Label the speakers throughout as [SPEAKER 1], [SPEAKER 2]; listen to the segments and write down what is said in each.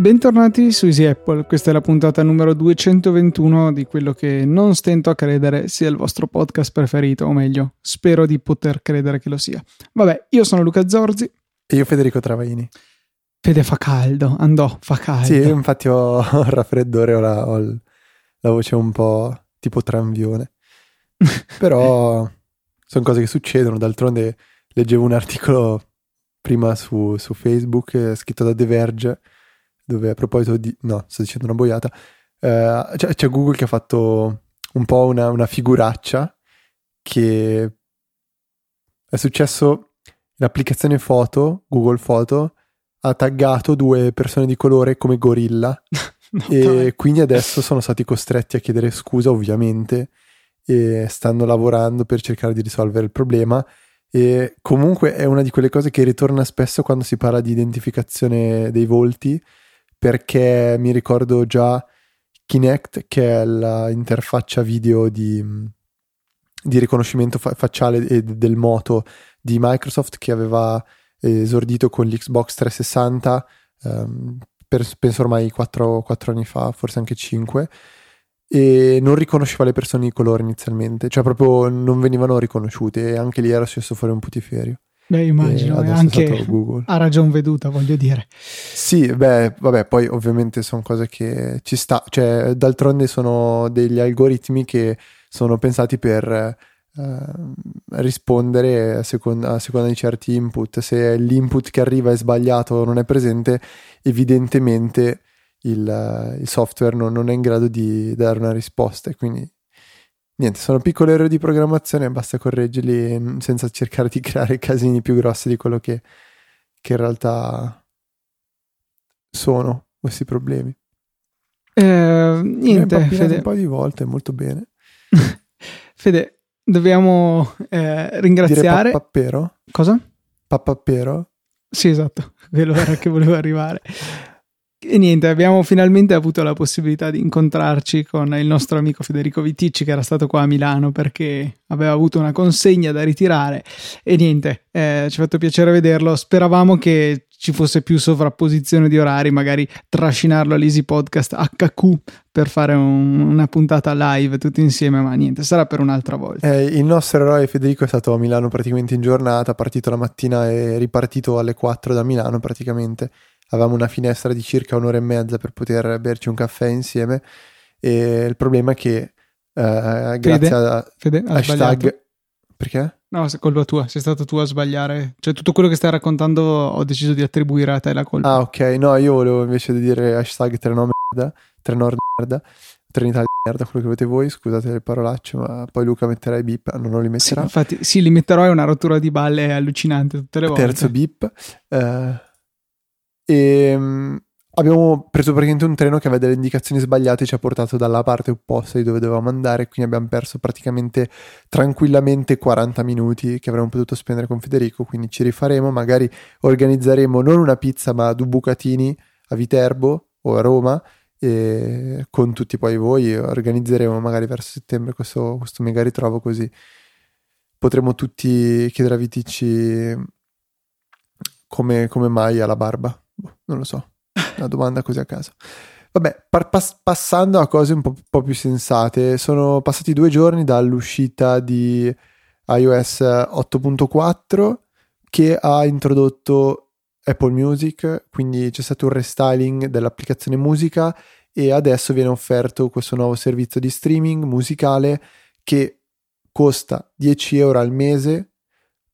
[SPEAKER 1] Bentornati su Easy Apple, questa è la puntata numero 221 di quello che non stento a credere sia il vostro podcast preferito, o meglio, spero di poter credere che lo sia. Vabbè, io sono Luca Zorzi.
[SPEAKER 2] E io Federico Travaini.
[SPEAKER 1] Fede fa caldo, andò, fa caldo.
[SPEAKER 2] Sì, infatti ho il raffreddore, ho la, ho la voce un po' tipo tranvione. Però sono cose che succedono, d'altronde leggevo un articolo prima su, su Facebook eh, scritto da The Verge dove a proposito di... no, sto dicendo una boiata, eh, c'è, c'è, Google che ha fatto un po' una, una figuraccia che è successo in applicazione foto, Google Foto, ha taggato due persone di colore come gorilla no, e dai. quindi adesso sono stati costretti a chiedere scusa ovviamente e stanno lavorando per cercare di risolvere il problema e comunque è una di quelle cose che ritorna spesso quando si parla di identificazione dei volti perché mi ricordo già Kinect, che è l'interfaccia video di, di riconoscimento fa- facciale e del moto di Microsoft che aveva esordito con l'Xbox 360 um, per, penso ormai 4, 4 anni fa, forse anche 5 e non riconosceva le persone di colore inizialmente, cioè proprio non venivano riconosciute e anche lì era successo fuori un putiferio.
[SPEAKER 1] Beh, immagino, e anche ha ragione veduta, voglio dire.
[SPEAKER 2] Sì, beh, vabbè, poi ovviamente sono cose che ci sta, cioè d'altronde sono degli algoritmi che sono pensati per eh, rispondere a seconda, a seconda, di certi input. Se l'input che arriva è sbagliato o non è presente, evidentemente il, il software non, non, è in grado di dare una risposta e quindi niente, sono piccoli errori di programmazione, basta correggerli mm, senza cercare di creare casini più grossi di quello che, che in realtà sono questi problemi.
[SPEAKER 1] Eh, niente,
[SPEAKER 2] Fede. un po' di volte, molto bene.
[SPEAKER 1] Fede, dobbiamo eh, ringraziare.
[SPEAKER 2] Pappero?
[SPEAKER 1] Cosa?
[SPEAKER 2] Pappapero?
[SPEAKER 1] Sì, esatto, quello era che volevo arrivare. E niente, abbiamo finalmente avuto la possibilità di incontrarci con il nostro amico Federico Viticci che era stato qua a Milano perché aveva avuto una consegna da ritirare e niente, eh, ci ha fatto piacere vederlo. Speravamo che ci fosse più sovrapposizione di orari, magari trascinarlo all'Easy Podcast HQ per fare un, una puntata live tutti insieme, ma niente, sarà per un'altra volta.
[SPEAKER 2] Eh, il nostro eroe Federico è stato a Milano praticamente in giornata, partito la mattina e ripartito alle 4 da Milano praticamente avevamo una finestra di circa un'ora e mezza per poter berci un caffè insieme e il problema è che uh, grazie
[SPEAKER 1] Fede,
[SPEAKER 2] a
[SPEAKER 1] Fede,
[SPEAKER 2] hashtag perché?
[SPEAKER 1] No, è colpa tua, sei stato tu a sbagliare. Cioè, tutto quello che stai raccontando ho deciso di attribuire a te la colpa.
[SPEAKER 2] Ah, ok. No, io volevo invece di dire hashtag Trenor merda, Trenor merda, quello che volete voi, scusate le parolacce, ma poi Luca metterà i bip, non li metterà.
[SPEAKER 1] Sì, infatti, sì, li metterò, è una rottura di balle allucinante tutte le volte.
[SPEAKER 2] Terzo bip. Uh, e um, abbiamo preso praticamente un treno che aveva delle indicazioni sbagliate e ci ha portato dalla parte opposta di dove dovevamo andare, quindi abbiamo perso praticamente tranquillamente 40 minuti che avremmo potuto spendere con Federico, quindi ci rifaremo, magari organizzeremo non una pizza ma due bucatini a Viterbo o a Roma e con tutti poi voi organizzeremo magari verso settembre questo, questo mega ritrovo così potremo tutti chiedere a Vitici come, come mai ha la barba non lo so, una domanda così a caso. Vabbè, par- pass- passando a cose un po-, po', più sensate, sono passati due giorni dall'uscita di iOS 8.4 che ha introdotto Apple Music, quindi c'è stato un restyling dell'applicazione musica e adesso viene offerto questo nuovo servizio di streaming musicale che costa 10 euro al mese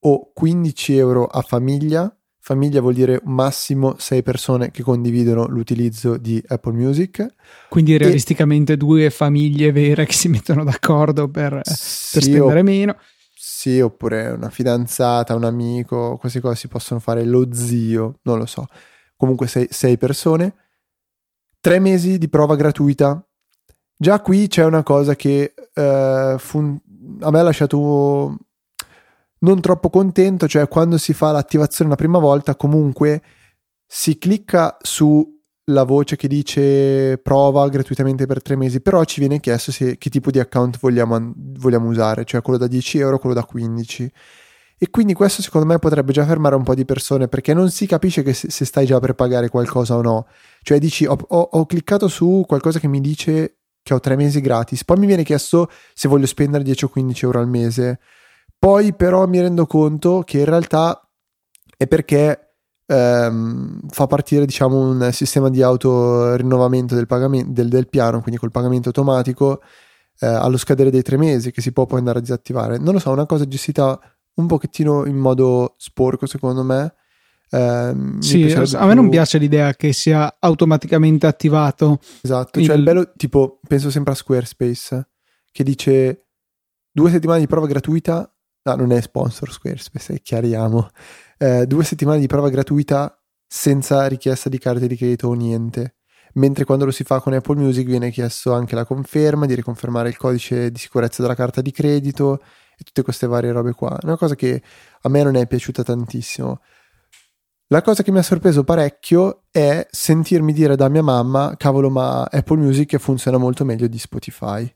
[SPEAKER 2] o 15 euro a famiglia Famiglia vuol dire massimo 6 persone che condividono l'utilizzo di Apple Music.
[SPEAKER 1] Quindi realisticamente e... due famiglie vere che si mettono d'accordo per, sì, per spendere o... meno.
[SPEAKER 2] Sì, oppure una fidanzata, un amico, queste cose si possono fare, lo zio, non lo so. Comunque 6 persone. Tre mesi di prova gratuita. Già qui c'è una cosa che uh, fun- a me ha lasciato non troppo contento, cioè quando si fa l'attivazione la prima volta comunque si clicca su la voce che dice prova gratuitamente per tre mesi, però ci viene chiesto se, che tipo di account vogliamo, vogliamo usare, cioè quello da 10 euro, quello da 15. E quindi questo secondo me potrebbe già fermare un po' di persone perché non si capisce se, se stai già per pagare qualcosa o no. Cioè dici ho, ho, ho, cliccato su qualcosa che mi dice che ho tre mesi gratis, poi mi viene chiesto se voglio spendere 10 o 15 euro al mese. Poi però mi rendo conto che in realtà è perché ehm, fa partire diciamo un sistema di autorinnovamento del, pagamento, del, del piano, quindi col pagamento automatico eh, allo scadere dei tre mesi che si può poi andare a disattivare. Non lo so, è una cosa gestita un pochettino in modo sporco secondo me.
[SPEAKER 1] Eh, sì, a me non piace l'idea che sia automaticamente attivato.
[SPEAKER 2] Esatto, il... cioè il bello, tipo, penso sempre a Squarespace, che dice due settimane di prova gratuita, no, non è sponsor Squarespace, chiariamo, eh, due settimane di prova gratuita senza richiesta di carte di credito o niente. Mentre quando lo si fa con Apple Music viene chiesto anche la conferma di riconfermare il codice di sicurezza della carta di credito e tutte queste varie robe qua. Una cosa che a me non è piaciuta tantissimo. La cosa che mi ha sorpreso parecchio è sentirmi dire da mia mamma, cavolo, ma Apple Music funziona molto meglio di Spotify.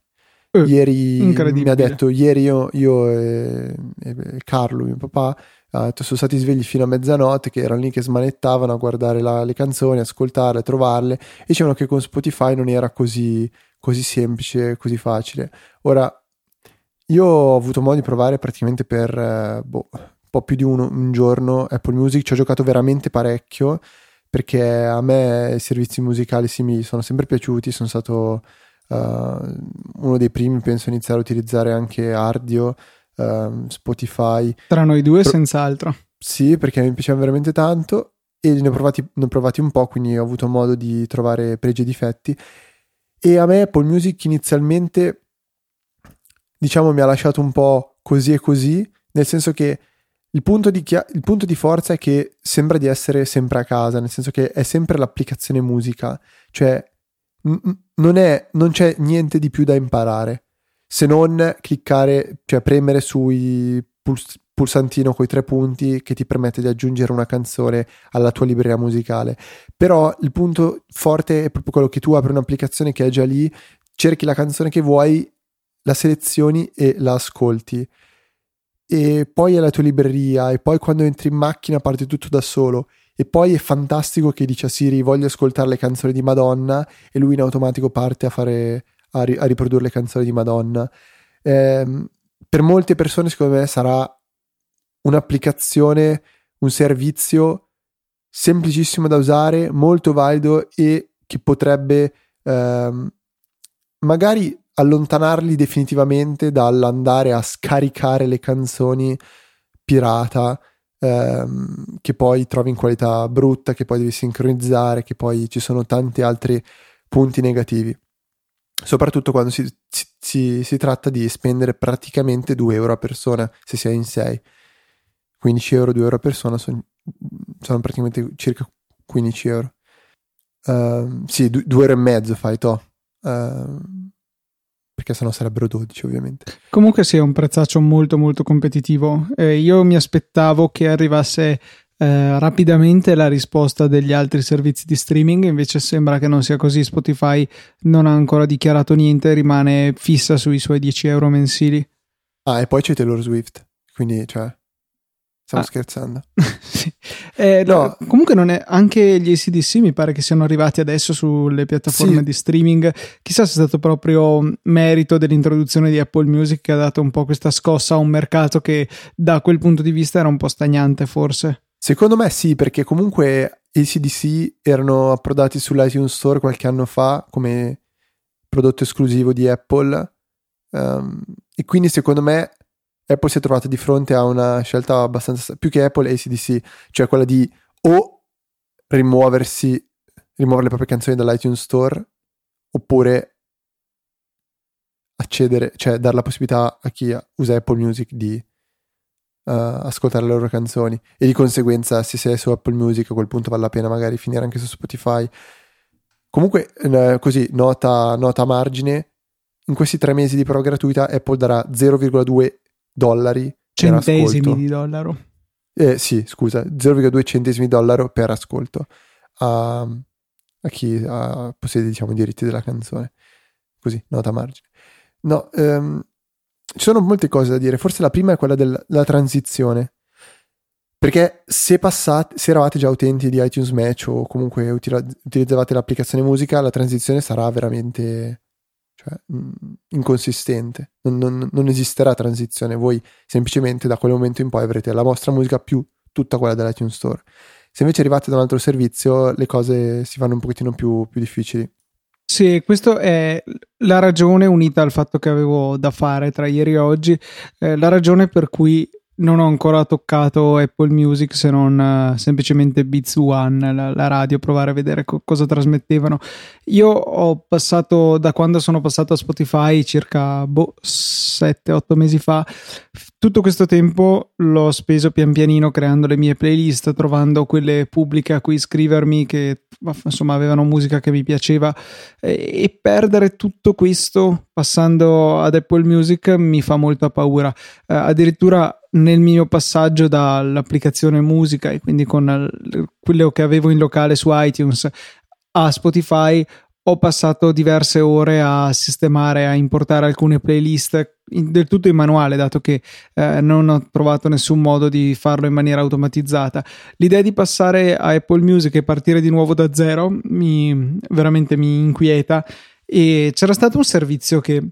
[SPEAKER 2] Uh, ieri mi ha detto, ieri io, io e, e, Carlo, mio papà, detto, sono stati svegli fino a mezzanotte, che erano lì che smanettavano a guardare la, le canzoni, ascoltarle, trovarle, e dicevano che con Spotify non era così, così semplice, così facile. Ora, io ho avuto modo di provare praticamente per eh, boh, un po' più di un, un, giorno Apple Music, ci ho giocato veramente parecchio perché a me i servizi musicali sì mi sono sempre piaciuti, sono stato uno dei primi, penso, a iniziare a utilizzare anche Ardio, uh, Spotify.
[SPEAKER 1] Tra noi due, Pro- senz'altro.
[SPEAKER 2] Sì, perché mi piaceva veramente tanto e ne ho, provati, ne ho provati un po', quindi ho avuto modo di trovare pregi e difetti. E a me Apple Music inizialmente diciamo mi ha lasciato un po' così e così, nel senso che il punto, di chia- il punto di forza è che sembra di essere sempre a casa, nel senso che è sempre l'applicazione musica, cioè non, è, non c'è niente di più da imparare se non cliccare, cioè premere sui puls- pulsantino con i tre punti che ti permette di aggiungere una canzone alla tua libreria musicale. Però il punto forte è proprio quello che tu apri un'applicazione che è già lì, cerchi la canzone che vuoi la selezioni e la ascolti. E poi è la tua libreria, e poi quando entri in macchina parte tutto da solo. E poi è fantastico che dice a Siri voglio ascoltare le canzoni di Madonna e lui in automatico parte a, fare, a, ri, a riprodurre le canzoni di Madonna. Eh, per molte persone secondo me sarà un'applicazione, un servizio semplicissimo da usare, molto valido e che potrebbe eh, magari allontanarli definitivamente dall'andare a scaricare le canzoni pirata ehm, che poi trovi in qualità brutta, che poi devi sincronizzare, che poi ci sono tanti altri punti negativi. Soprattutto quando si, si, si tratta di spendere praticamente 2 euro a persona se si è in 6. 15 euro, 2 euro a persona sono, sono praticamente circa 15 euro. Uh, sì, 2 euro e mezzo fai to. Uh, perché sennò sarebbero 12 ovviamente.
[SPEAKER 1] Comunque sì, è un prezzaccio molto molto competitivo. Eh, io mi aspettavo che arrivasse eh, rapidamente la risposta degli altri servizi di streaming, invece sembra che non sia così. Spotify non ha ancora dichiarato niente, rimane fissa sui suoi 10 euro mensili.
[SPEAKER 2] Ah, e poi c'è Taylor Swift, quindi cioè Stavo ah. scherzando.
[SPEAKER 1] sì. eh, no. Comunque non è, anche gli ACDC mi pare che siano arrivati adesso sulle piattaforme sì. di streaming. Chissà se è stato proprio merito dell'introduzione di Apple Music che ha dato un po' questa scossa a un mercato che da quel punto di vista era un po' stagnante forse.
[SPEAKER 2] Secondo me sì, perché comunque ACDC erano approdati sull'iTunes Store qualche anno fa come prodotto esclusivo di Apple. Um, e quindi secondo me Apple si è trovata di fronte a una scelta abbastanza più che Apple ACDC, cioè quella di o rimuoversi, rimuovere le proprie canzoni dall'iTunes Store oppure accedere, cioè dare la possibilità a chi usa Apple Music di uh, ascoltare le loro canzoni e di conseguenza se sei su Apple Music a quel punto vale la pena magari finire anche su Spotify. Comunque, eh, così, nota, nota a margine, in questi tre mesi di prova gratuita Apple darà 0,2 dollari
[SPEAKER 1] centesimi di dollaro
[SPEAKER 2] eh, sì scusa 0,2 centesimi di dollaro per ascolto uh, a chi ha, possiede diciamo, i diritti della canzone. Così, nota a margine. No, um, ci sono molte cose da dire. Forse la prima è quella della transizione. Perché se, passate, se eravate già utenti di iTunes Match o comunque utilizzavate l'applicazione musica, la transizione sarà veramente cioè, mm, inconsistente. Non, non, non, esisterà transizione. Voi semplicemente da quel momento in poi avrete la vostra musica più tutta quella dell'iTunes Store. Se invece arrivate da un altro servizio, le cose si fanno un pochettino più, più difficili.
[SPEAKER 1] Sì, questa è la ragione unita al fatto che avevo da fare tra ieri e oggi, eh, la ragione per cui non ho ancora toccato Apple Music se non uh, semplicemente Beats One, la, la, radio, provare a vedere co- cosa trasmettevano. Io ho passato, da quando sono passato a Spotify, circa boh, 7-8 mesi fa, tutto questo tempo l'ho speso pian pianino creando le mie playlist, trovando quelle pubbliche a cui iscrivermi che insomma avevano musica che mi piaceva e, e perdere tutto questo passando ad Apple Music mi fa molta paura. Uh, addirittura nel mio passaggio dall'applicazione musica e quindi con quello che avevo in locale su iTunes a Spotify ho passato diverse ore a sistemare, a importare alcune playlist del tutto in manuale, dato che eh, non ho trovato nessun modo di farlo in maniera automatizzata. L'idea di passare a Apple Music e partire di nuovo da zero mi veramente mi inquieta e c'era stato un servizio che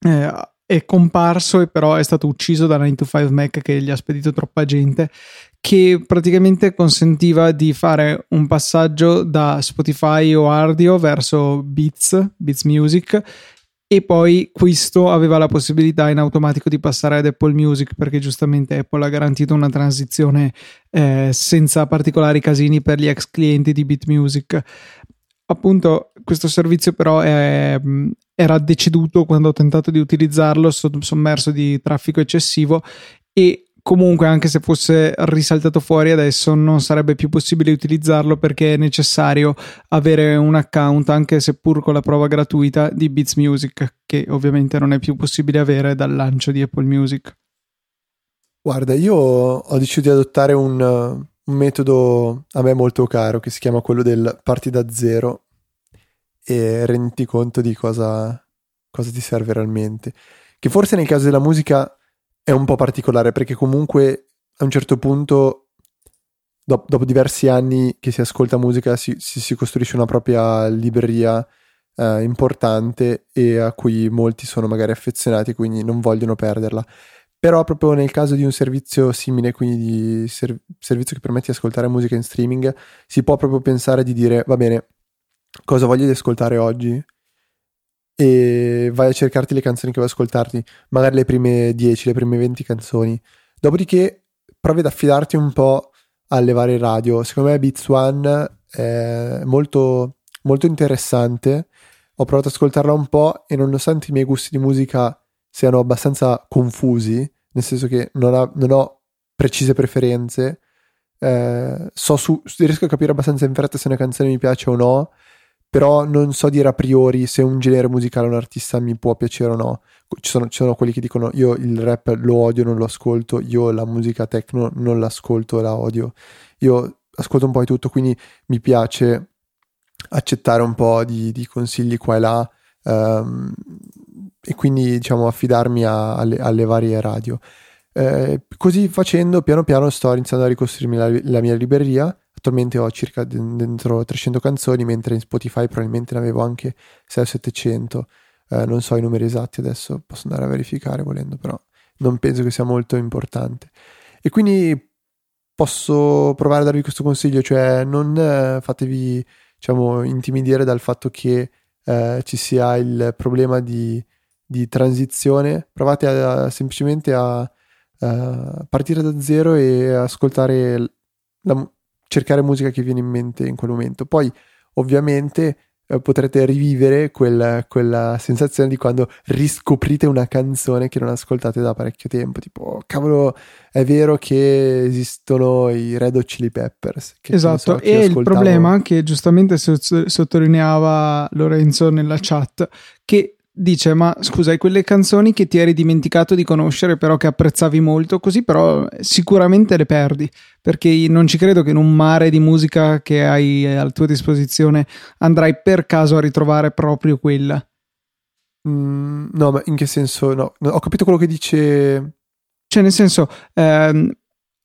[SPEAKER 1] eh, è comparso e però è stato ucciso da 9 to 5 Mac che gli ha spedito troppa gente che praticamente consentiva di fare un passaggio da Spotify o Ardio verso Beats, Beats Music e poi questo aveva la possibilità in automatico di passare ad Apple Music perché giustamente Apple ha garantito una transizione eh, senza particolari casini per gli ex clienti di Beat Music. Appunto questo servizio però è, era deceduto quando ho tentato di utilizzarlo, sommerso di traffico eccessivo e comunque anche se fosse risaltato fuori adesso non sarebbe più possibile utilizzarlo perché è necessario avere un account anche seppur con la prova gratuita di Beats Music che ovviamente non è più possibile avere dal lancio di Apple Music.
[SPEAKER 2] Guarda, io ho deciso di adottare un, un metodo a me molto caro che si chiama quello del parti da zero e rendi conto di cosa, cosa ti serve realmente. Che forse nel caso della musica è un po' particolare perché comunque a un certo punto, dopo, dopo diversi anni che si ascolta musica, si, si, si costruisce una propria libreria eh, importante e a cui molti sono magari affezionati, quindi non vogliono perderla. Però proprio nel caso di un servizio simile, quindi di ser- servizio che permette di ascoltare musica in streaming, si può proprio pensare di dire, va bene, cosa voglio di ascoltare oggi e vai a cercarti le canzoni che vuoi ascoltarti, magari le prime 10, le prime 20 canzoni. Dopodiché provi ad affidarti un po' alle varie radio. Secondo me Beats One è molto, molto interessante. Ho provato ad ascoltarla un po' e nonostante i miei gusti di musica siano abbastanza confusi, nel senso che non, ha, non ho precise preferenze, eh, so su, riesco a capire abbastanza in fretta se una canzone mi piace o no però non so dire a priori se un genere musicale o un artista mi può piacere o no. Ci sono, ci sono, quelli che dicono io il rap lo odio, non lo ascolto, io la musica techno non l'ascolto, la odio. Io ascolto un po' di tutto, quindi mi piace accettare un po' di, di consigli qua e là um, e quindi diciamo affidarmi a, alle, alle, varie radio. Eh, così facendo, piano piano sto iniziando a ricostruirmi la, la mia libreria attualmente ho circa dentro 300 canzoni, mentre in Spotify probabilmente ne avevo anche 600-700. Eh, non so i numeri esatti adesso, posso andare a verificare volendo, però non penso che sia molto importante. E quindi posso provare a darvi questo consiglio, cioè non eh, fatevi diciamo, intimidire dal fatto che eh, ci sia il problema di, di transizione, provate a, a, semplicemente a, a, partire da zero e ascoltare la, cercare musica che viene in mente in quel momento. Poi, ovviamente, eh, potrete rivivere quel, quella sensazione di quando riscoprite una canzone che non ascoltate da parecchio tempo. Tipo, oh, cavolo, è vero che esistono i Red Hot Chili Peppers.
[SPEAKER 1] esatto, so, e ascoltavo... il problema che giustamente sottolineava Lorenzo nella chat, che dice: Ma scusa, hai quelle canzoni che ti eri dimenticato di conoscere, però che apprezzavi molto, così però sicuramente le perdi. Perché non ci credo che in un mare di musica che hai a tua disposizione andrai per caso a ritrovare proprio quella.
[SPEAKER 2] Mm, no, ma in che senso? No, ho capito quello che dice.
[SPEAKER 1] Cioè, nel senso, ehm,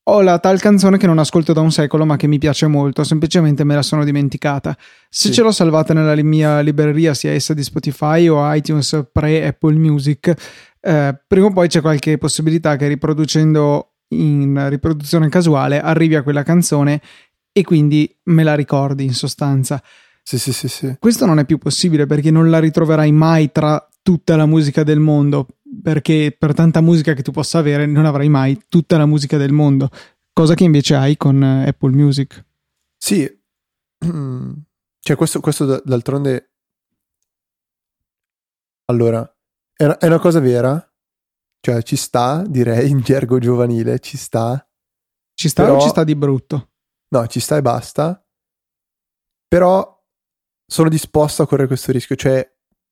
[SPEAKER 1] ho la tal canzone che non ascolto da un secolo ma che mi piace molto, semplicemente me la sono dimenticata. Se sì. ce l'ho salvata nella mia libreria, sia essa di Spotify o iTunes pre-Apple Music, eh, prima o poi c'è qualche possibilità che riproducendo in riproduzione casuale arrivi a quella canzone e quindi me la ricordi in sostanza.
[SPEAKER 2] Sì, sì, sì, sì.
[SPEAKER 1] Questo non è più possibile perché non la ritroverai mai tra tutta la musica del mondo perché per tanta musica che tu possa avere non avrai mai tutta la musica del mondo, cosa che invece hai con eh, Apple Music.
[SPEAKER 2] Sì, cioè questo, questo d'altronde... Allora, è una, è una cosa vera, cioè ci sta, direi, in gergo giovanile, ci sta.
[SPEAKER 1] Ci sta però... o ci sta di brutto?
[SPEAKER 2] No, ci sta e basta. Però sono disposto a correre questo rischio, cioè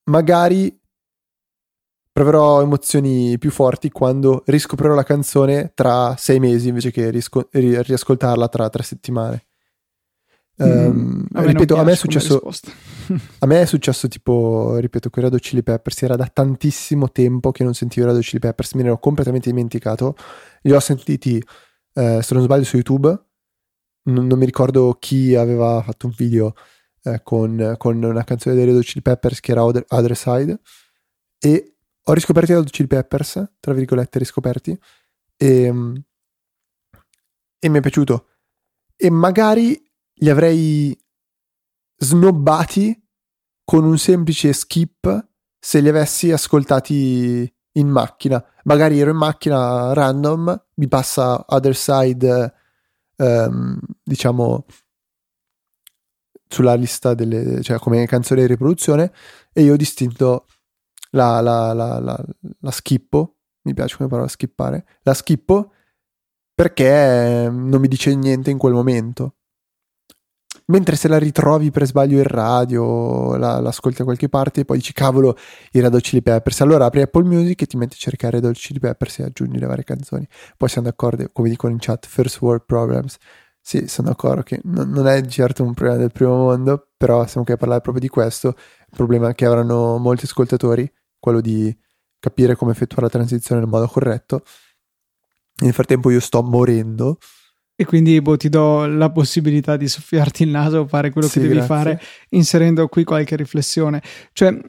[SPEAKER 2] magari proverò emozioni più forti quando riscoprirò la canzone tra sei mesi invece che risco- ri- riascoltarla tra tre settimane. Um, a ripeto, a me è successo. a me è successo tipo, ripeto, con i Red Chili Peppers. Era da tantissimo tempo che non sentivo i Red Chili Peppers, me ne ero completamente dimenticato. Li ho sentiti, eh, se non sbaglio, su YouTube. Non, non, mi ricordo chi aveva fatto un video eh, con, con, una canzone dei Red Chili Peppers che era Other, Other Side. E ho riscoperto i Red Chili Peppers, tra virgolette riscoperti, e, e mi è piaciuto. E magari li avrei snobbati con un semplice skip se li avessi ascoltati in macchina. Magari ero in macchina random, mi passa Other Side, um, diciamo, sulla lista delle, cioè come canzone di riproduzione, e io ho distinto la, la, la, la, schippo, mi piace come parola skippare, la schippo perché non mi dice niente in quel momento. Mentre se la ritrovi per sbaglio in radio, la, l'ascolti da qualche parte e poi dici cavolo i Red Chili Peppers, allora apri Apple Music e ti metti a cercare Red Hot Chili Peppers e aggiungi le varie canzoni. Poi siamo d'accordo, come dicono in chat, first world problems. Sì, sono d'accordo che non, non è certo un problema del primo mondo, però stiamo qui a parlare proprio di questo, il problema che avranno molti ascoltatori quello di capire come effettuare la transizione nel modo corretto. Nel frattempo io sto morendo.
[SPEAKER 1] E quindi boh, ti do la possibilità di soffiarti il naso o fare quello sì, che devi grazie. fare, inserendo qui qualche riflessione. Cioè,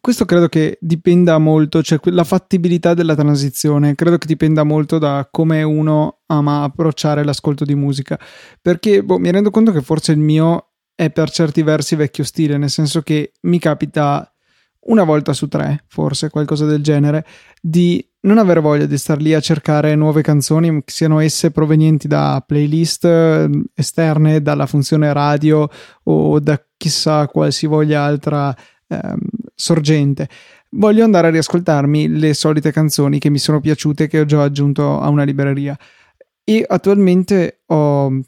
[SPEAKER 1] questo credo che dipenda molto, cioè la fattibilità della transizione, credo che dipenda molto da come uno ama approcciare l'ascolto di musica. Perché boh, mi rendo conto che forse il mio è per certi versi vecchio stile, nel senso che mi capita una volta su tre, forse qualcosa del genere, di non avere voglia di star lì a cercare nuove canzoni, siano esse provenienti da playlist esterne, dalla funzione radio o da chissà qualsivoglia altra ehm, sorgente. Voglio andare a riascoltarmi le solite canzoni che mi sono piaciute che ho già aggiunto a una libreria. E attualmente ho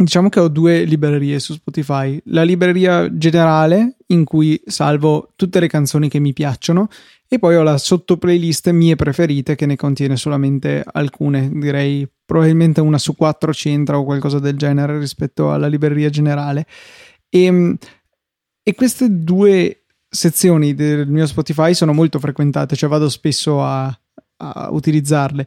[SPEAKER 1] Diciamo che ho due librerie su Spotify. La libreria generale, in cui salvo tutte le canzoni che mi piacciono, e poi ho la sotto playlist mie preferite, che ne contiene solamente alcune, direi probabilmente una su quattro c'entra o qualcosa del genere rispetto alla libreria generale. E, ehm, e queste due sezioni del mio Spotify sono molto frequentate, cioè vado spesso a, a utilizzarle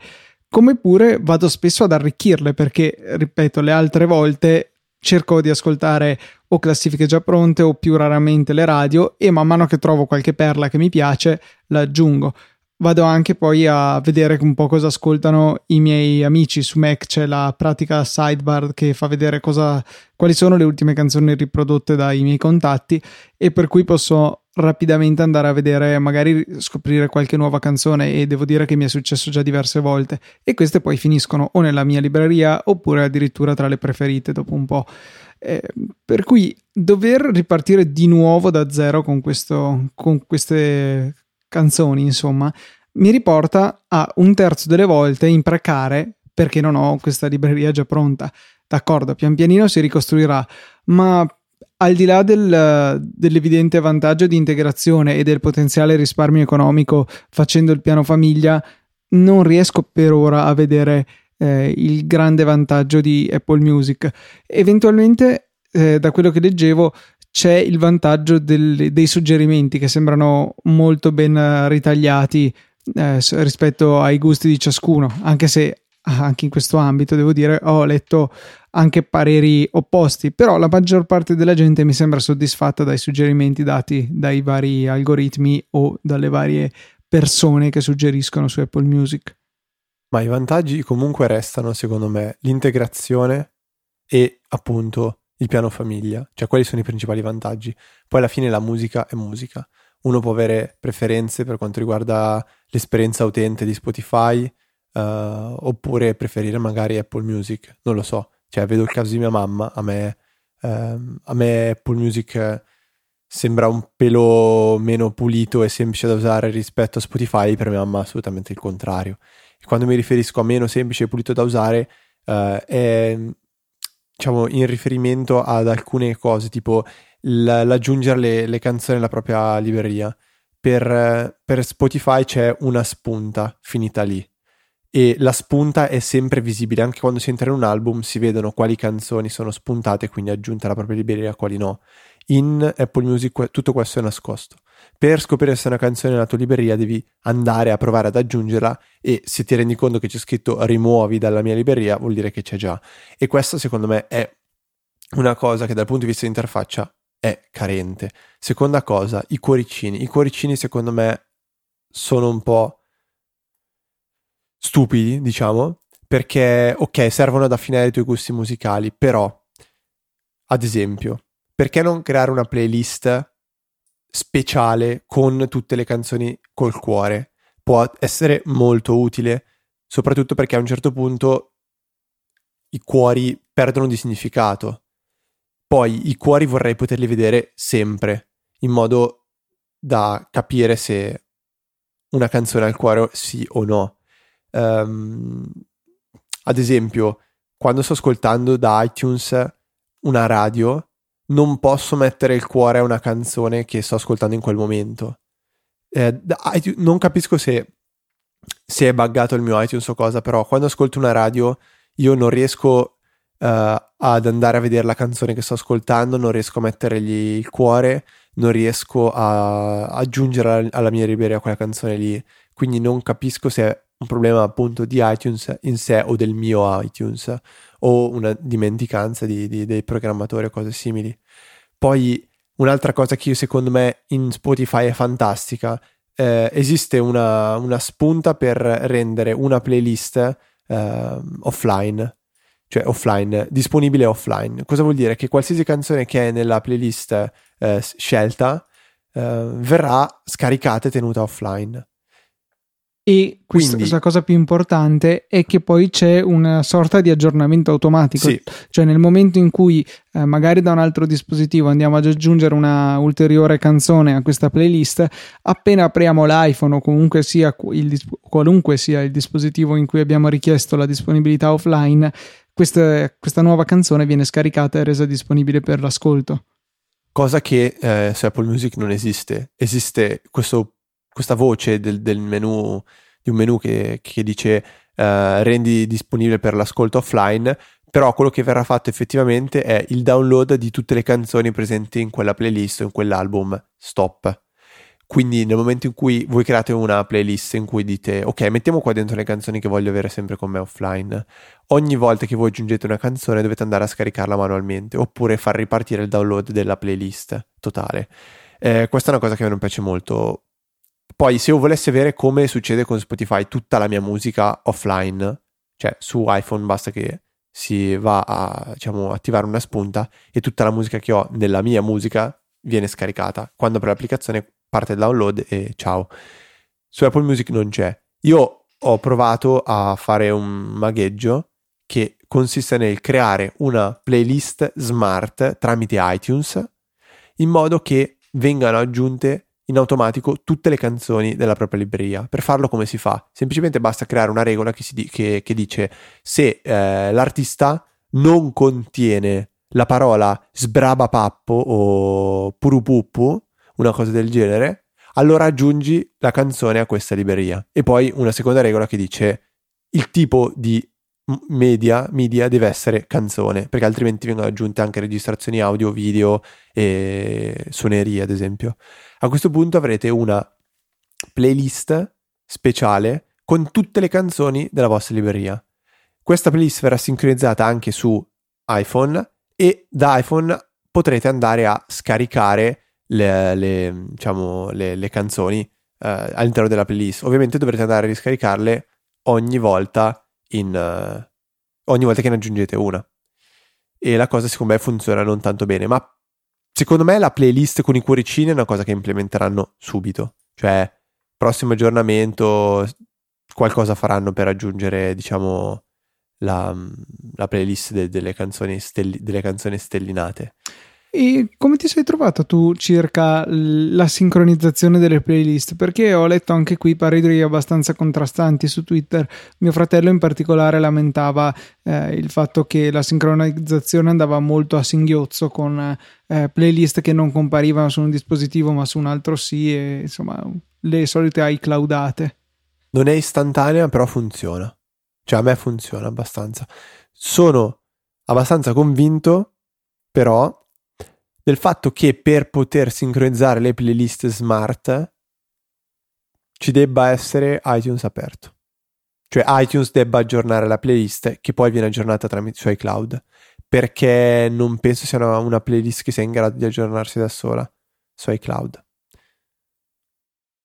[SPEAKER 1] come pure vado spesso ad arricchirle perché, ripeto, le altre volte cerco di ascoltare o classifiche già pronte o più raramente le radio e man mano che trovo qualche perla che mi piace la aggiungo. Vado anche poi a vedere un po' cosa ascoltano i miei amici su Mac, c'è la pratica sidebar che fa vedere cosa, quali sono le ultime canzoni riprodotte dai miei contatti e per cui posso rapidamente andare a vedere, magari scoprire qualche nuova canzone e devo dire che mi è successo già diverse volte e queste poi finiscono o nella mia libreria oppure addirittura tra le preferite dopo un po'. Eh, per cui dover ripartire di nuovo da zero con, questo, con queste canzoni, insomma, mi riporta a un terzo delle volte imprecare perché non ho questa libreria già pronta. D'accordo, pian pianino si ricostruirà, ma al di là del, dell'evidente vantaggio di integrazione e del potenziale risparmio economico facendo il piano famiglia, non riesco per ora a vedere eh, il grande vantaggio di Apple Music. Eventualmente, eh, da quello che leggevo, c'è il vantaggio del, dei suggerimenti che sembrano molto ben ritagliati eh, rispetto ai gusti di ciascuno, anche se anche in questo ambito devo dire ho letto anche pareri opposti, però la maggior parte della gente mi sembra soddisfatta dai suggerimenti dati dai vari algoritmi o dalle varie persone che suggeriscono su Apple Music.
[SPEAKER 2] Ma i vantaggi comunque restano, secondo me, l'integrazione e appunto il piano famiglia, cioè quelli sono i principali vantaggi. Poi alla fine la musica è musica. Uno può avere preferenze per quanto riguarda l'esperienza utente di Spotify, uh, oppure preferire magari Apple Music, non lo so. Cioè, vedo il caso di mia mamma, a me, uh, a me Apple Music sembra un pelo meno pulito e semplice da usare rispetto a Spotify, per mia mamma assolutamente il contrario. E quando mi riferisco a meno semplice e pulito da usare, uh, è diciamo in riferimento ad alcune cose, tipo l'aggiungere le, le canzoni alla propria libreria. Per, per Spotify c'è una spunta finita lì e la spunta è sempre visibile, anche quando si entra in un album si vedono quali canzoni sono spuntate, quindi aggiunte alla propria libreria, quali no. In Apple Music tutto questo è nascosto. Per scoprire se una canzone è nella tua libreria devi andare a provare ad aggiungerla e se ti rendi conto che c'è scritto rimuovi dalla mia libreria vuol dire che c'è già. E questa secondo me è una cosa che dal punto di vista di interfaccia è carente. Seconda cosa, i cuoricini. I cuoricini secondo me sono un po' stupidi, diciamo, perché, ok, servono ad affinare i tuoi gusti musicali, però, ad esempio, perché non creare una playlist speciale con tutte le canzoni col cuore? Può essere molto utile, soprattutto perché a un certo punto i cuori perdono di significato. Poi i cuori vorrei poterli vedere sempre, in modo da capire se una canzone ha il cuore sì o no. Um, ad esempio, quando sto ascoltando da iTunes una radio, non posso mettere il cuore a una canzone che sto ascoltando in quel momento. Eh, non capisco se, se, è buggato il mio iTunes o cosa, però quando ascolto una radio io non riesco uh, ad andare a vedere la canzone che sto ascoltando, non riesco a mettergli il cuore, non riesco a aggiungere alla mia libreria quella canzone lì. Quindi non capisco se è un problema appunto di iTunes in sé o del mio iTunes o una dimenticanza di, di, dei programmatori o cose simili. Poi un'altra cosa che io secondo me in Spotify è fantastica, eh, esiste una, una, spunta per rendere una playlist eh, offline, cioè offline, disponibile offline. Cosa vuol dire? Che qualsiasi canzone che è nella playlist eh, scelta eh, verrà scaricata e tenuta offline.
[SPEAKER 1] E questa, Quindi, la cosa più importante è che poi c'è una sorta di aggiornamento automatico, sì. cioè nel momento in cui eh, magari da un altro dispositivo andiamo ad aggiungere una ulteriore canzone a questa playlist, appena apriamo l'iPhone o comunque sia il, qualunque sia il dispositivo in cui abbiamo richiesto la disponibilità offline, questa, questa nuova canzone viene scaricata e resa disponibile per l'ascolto.
[SPEAKER 2] Cosa che eh, su Apple Music non esiste. Esiste questo questa voce del, del menu, di un menu che, che dice uh, rendi disponibile per l'ascolto offline, però quello che verrà fatto effettivamente è il download di tutte le canzoni presenti in quella playlist o in quell'album stop. Quindi nel momento in cui voi create una playlist in cui dite ok mettiamo qua dentro le canzoni che voglio avere sempre con me offline, ogni volta che voi aggiungete una canzone dovete andare a scaricarla manualmente oppure far ripartire il download della playlist totale. Eh, questa è una cosa che a me non piace molto poi, se io volessi avere come succede con Spotify tutta la mia musica offline, cioè su iPhone basta che si va a diciamo, attivare una spunta e tutta la musica che ho nella mia musica viene scaricata. Quando apro l'applicazione parte il download e ciao. Su Apple Music non c'è. Io ho provato a fare un magheggio che consiste nel creare una playlist smart tramite iTunes in modo che vengano aggiunte in automatico tutte le canzoni della propria libreria. Per farlo come si fa? Semplicemente basta creare una regola che, di- che, che dice se eh, l'artista non contiene la parola sbrabapappo o purupuppu, una cosa del genere, allora aggiungi la canzone a questa libreria. E poi una seconda regola che dice il tipo di media, media deve essere canzone, perché altrimenti vengono aggiunte anche registrazioni audio, video e suonerie, ad esempio. A questo punto avrete una playlist speciale con tutte le canzoni della vostra libreria. Questa playlist verrà sincronizzata anche su iPhone e da iPhone potrete andare a scaricare le, le, diciamo, le, le canzoni eh, all'interno della playlist. Ovviamente dovrete andare a riscaricarle ogni volta, in, uh, ogni volta che ne aggiungete una. E la cosa secondo me funziona non tanto bene, ma secondo me la playlist con i cuoricini è una cosa che implementeranno subito. Cioè, prossimo aggiornamento, qualcosa faranno per aggiungere, diciamo, la, la playlist de, delle, canzoni stelli, delle canzoni stellinate.
[SPEAKER 1] E come ti sei trovato tu circa la sincronizzazione delle playlist? Perché ho letto anche qui pareri abbastanza contrastanti su Twitter. Mio fratello in particolare lamentava eh, il fatto che la sincronizzazione andava molto a singhiozzo con eh, playlist che non comparivano su un dispositivo ma su un altro sì e insomma le solite iCloudate.
[SPEAKER 2] Non è istantanea però funziona. Cioè a me funziona abbastanza. Sono abbastanza convinto però del fatto che per poter sincronizzare le playlist smart ci debba essere iTunes aperto. Cioè iTunes debba aggiornare la playlist che poi viene aggiornata tramite su iCloud. Perché non penso sia una, una playlist che sia in grado di aggiornarsi da sola su iCloud.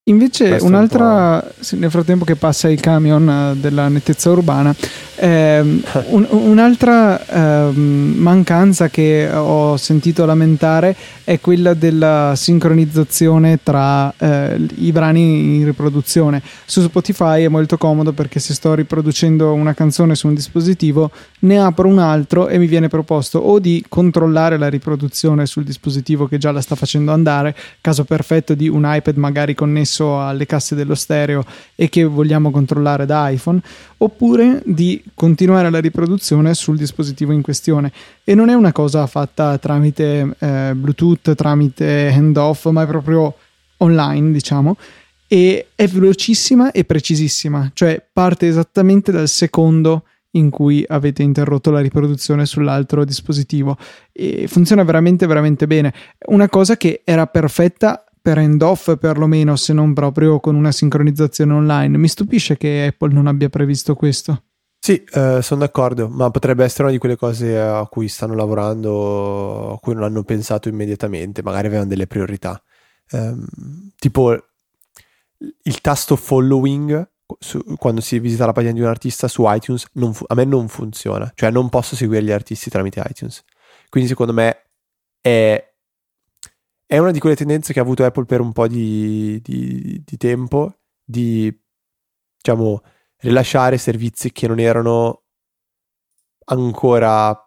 [SPEAKER 1] Invece Questo un'altra, un nel frattempo che passa il camion eh, della nettezza urbana, eh, un, un'altra eh, mancanza che ho sentito lamentare è quella della sincronizzazione tra eh, i brani in riproduzione. Su Spotify è molto comodo perché se sto riproducendo una canzone su un dispositivo ne apro un altro e mi viene proposto o di controllare la riproduzione sul dispositivo che già la sta facendo andare, caso perfetto di un iPad magari connesso alle casse dello stereo e che vogliamo controllare da iPhone, oppure di continuare la riproduzione sul dispositivo in questione. E non è una cosa fatta tramite eh, Bluetooth, tramite handoff, ma è proprio online, diciamo. E è velocissima e precisissima, cioè parte esattamente dal secondo in cui avete interrotto la riproduzione sull'altro dispositivo e funziona veramente veramente bene una cosa che era perfetta per end-off perlomeno, se non proprio con una sincronizzazione online. Mi stupisce che Apple non abbia previsto questo.
[SPEAKER 2] Sì, eh, sono d'accordo, ma potrebbe essere una di quelle cose a cui stanno lavorando, a cui non hanno pensato immediatamente, magari avevano delle priorità. Eh, tipo il tasto following, su, quando si visita la pagina di un artista su iTunes, fu- a me non funziona, cioè non posso seguire gli artisti tramite iTunes. Quindi secondo me è è una di quelle tendenze che ha avuto Apple per un po' di, di, di tempo, di diciamo rilasciare servizi che non erano ancora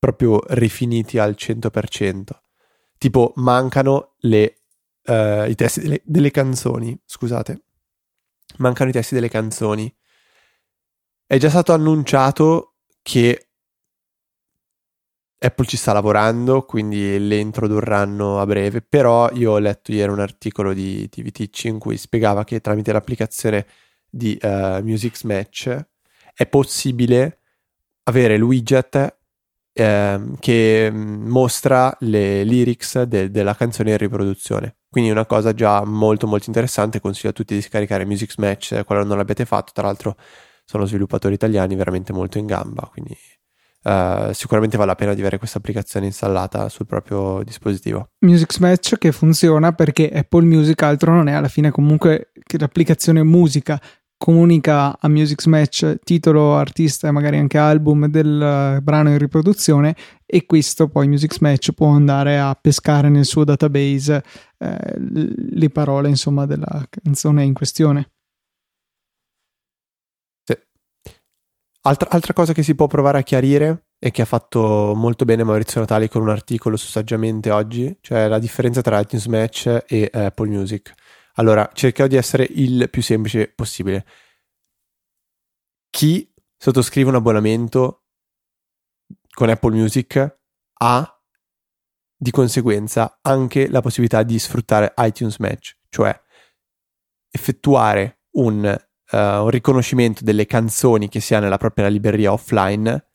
[SPEAKER 2] proprio rifiniti al 100%. Tipo, mancano le, uh, i testi delle, delle, canzoni, scusate. Mancano i testi delle canzoni. È già stato annunciato che Apple ci sta lavorando, quindi le introdurranno a breve, però io ho letto ieri un articolo di, di VTC in cui spiegava che tramite l'applicazione di uh, Music Match è possibile avere il widget eh, che mostra le lyrics de- della canzone in riproduzione. Quindi una cosa già molto molto interessante, consiglio a tutti di scaricare Music Match qualora non l'abbiate fatto, tra l'altro sono sviluppatori italiani veramente molto in gamba, quindi Uh, sicuramente vale la pena di avere questa applicazione installata sul proprio dispositivo.
[SPEAKER 1] Music Match che funziona perché Apple Music altro non è alla fine comunque che l'applicazione musica comunica a Music Match titolo, artista e magari anche album del brano in riproduzione e questo poi Music Match può andare a pescare nel suo database eh, le parole insomma della canzone in questione.
[SPEAKER 2] Altra, altra, cosa che si può provare a chiarire e che ha fatto molto bene Maurizio Natali con un articolo su Saggiamente oggi, cioè la differenza tra iTunes Match e Apple Music. Allora, cercherò di essere il più semplice possibile. Chi sottoscrive un abbonamento con Apple Music ha di conseguenza anche la possibilità di sfruttare iTunes Match, cioè effettuare un, uh, un riconoscimento delle canzoni che si ha nella propria libreria offline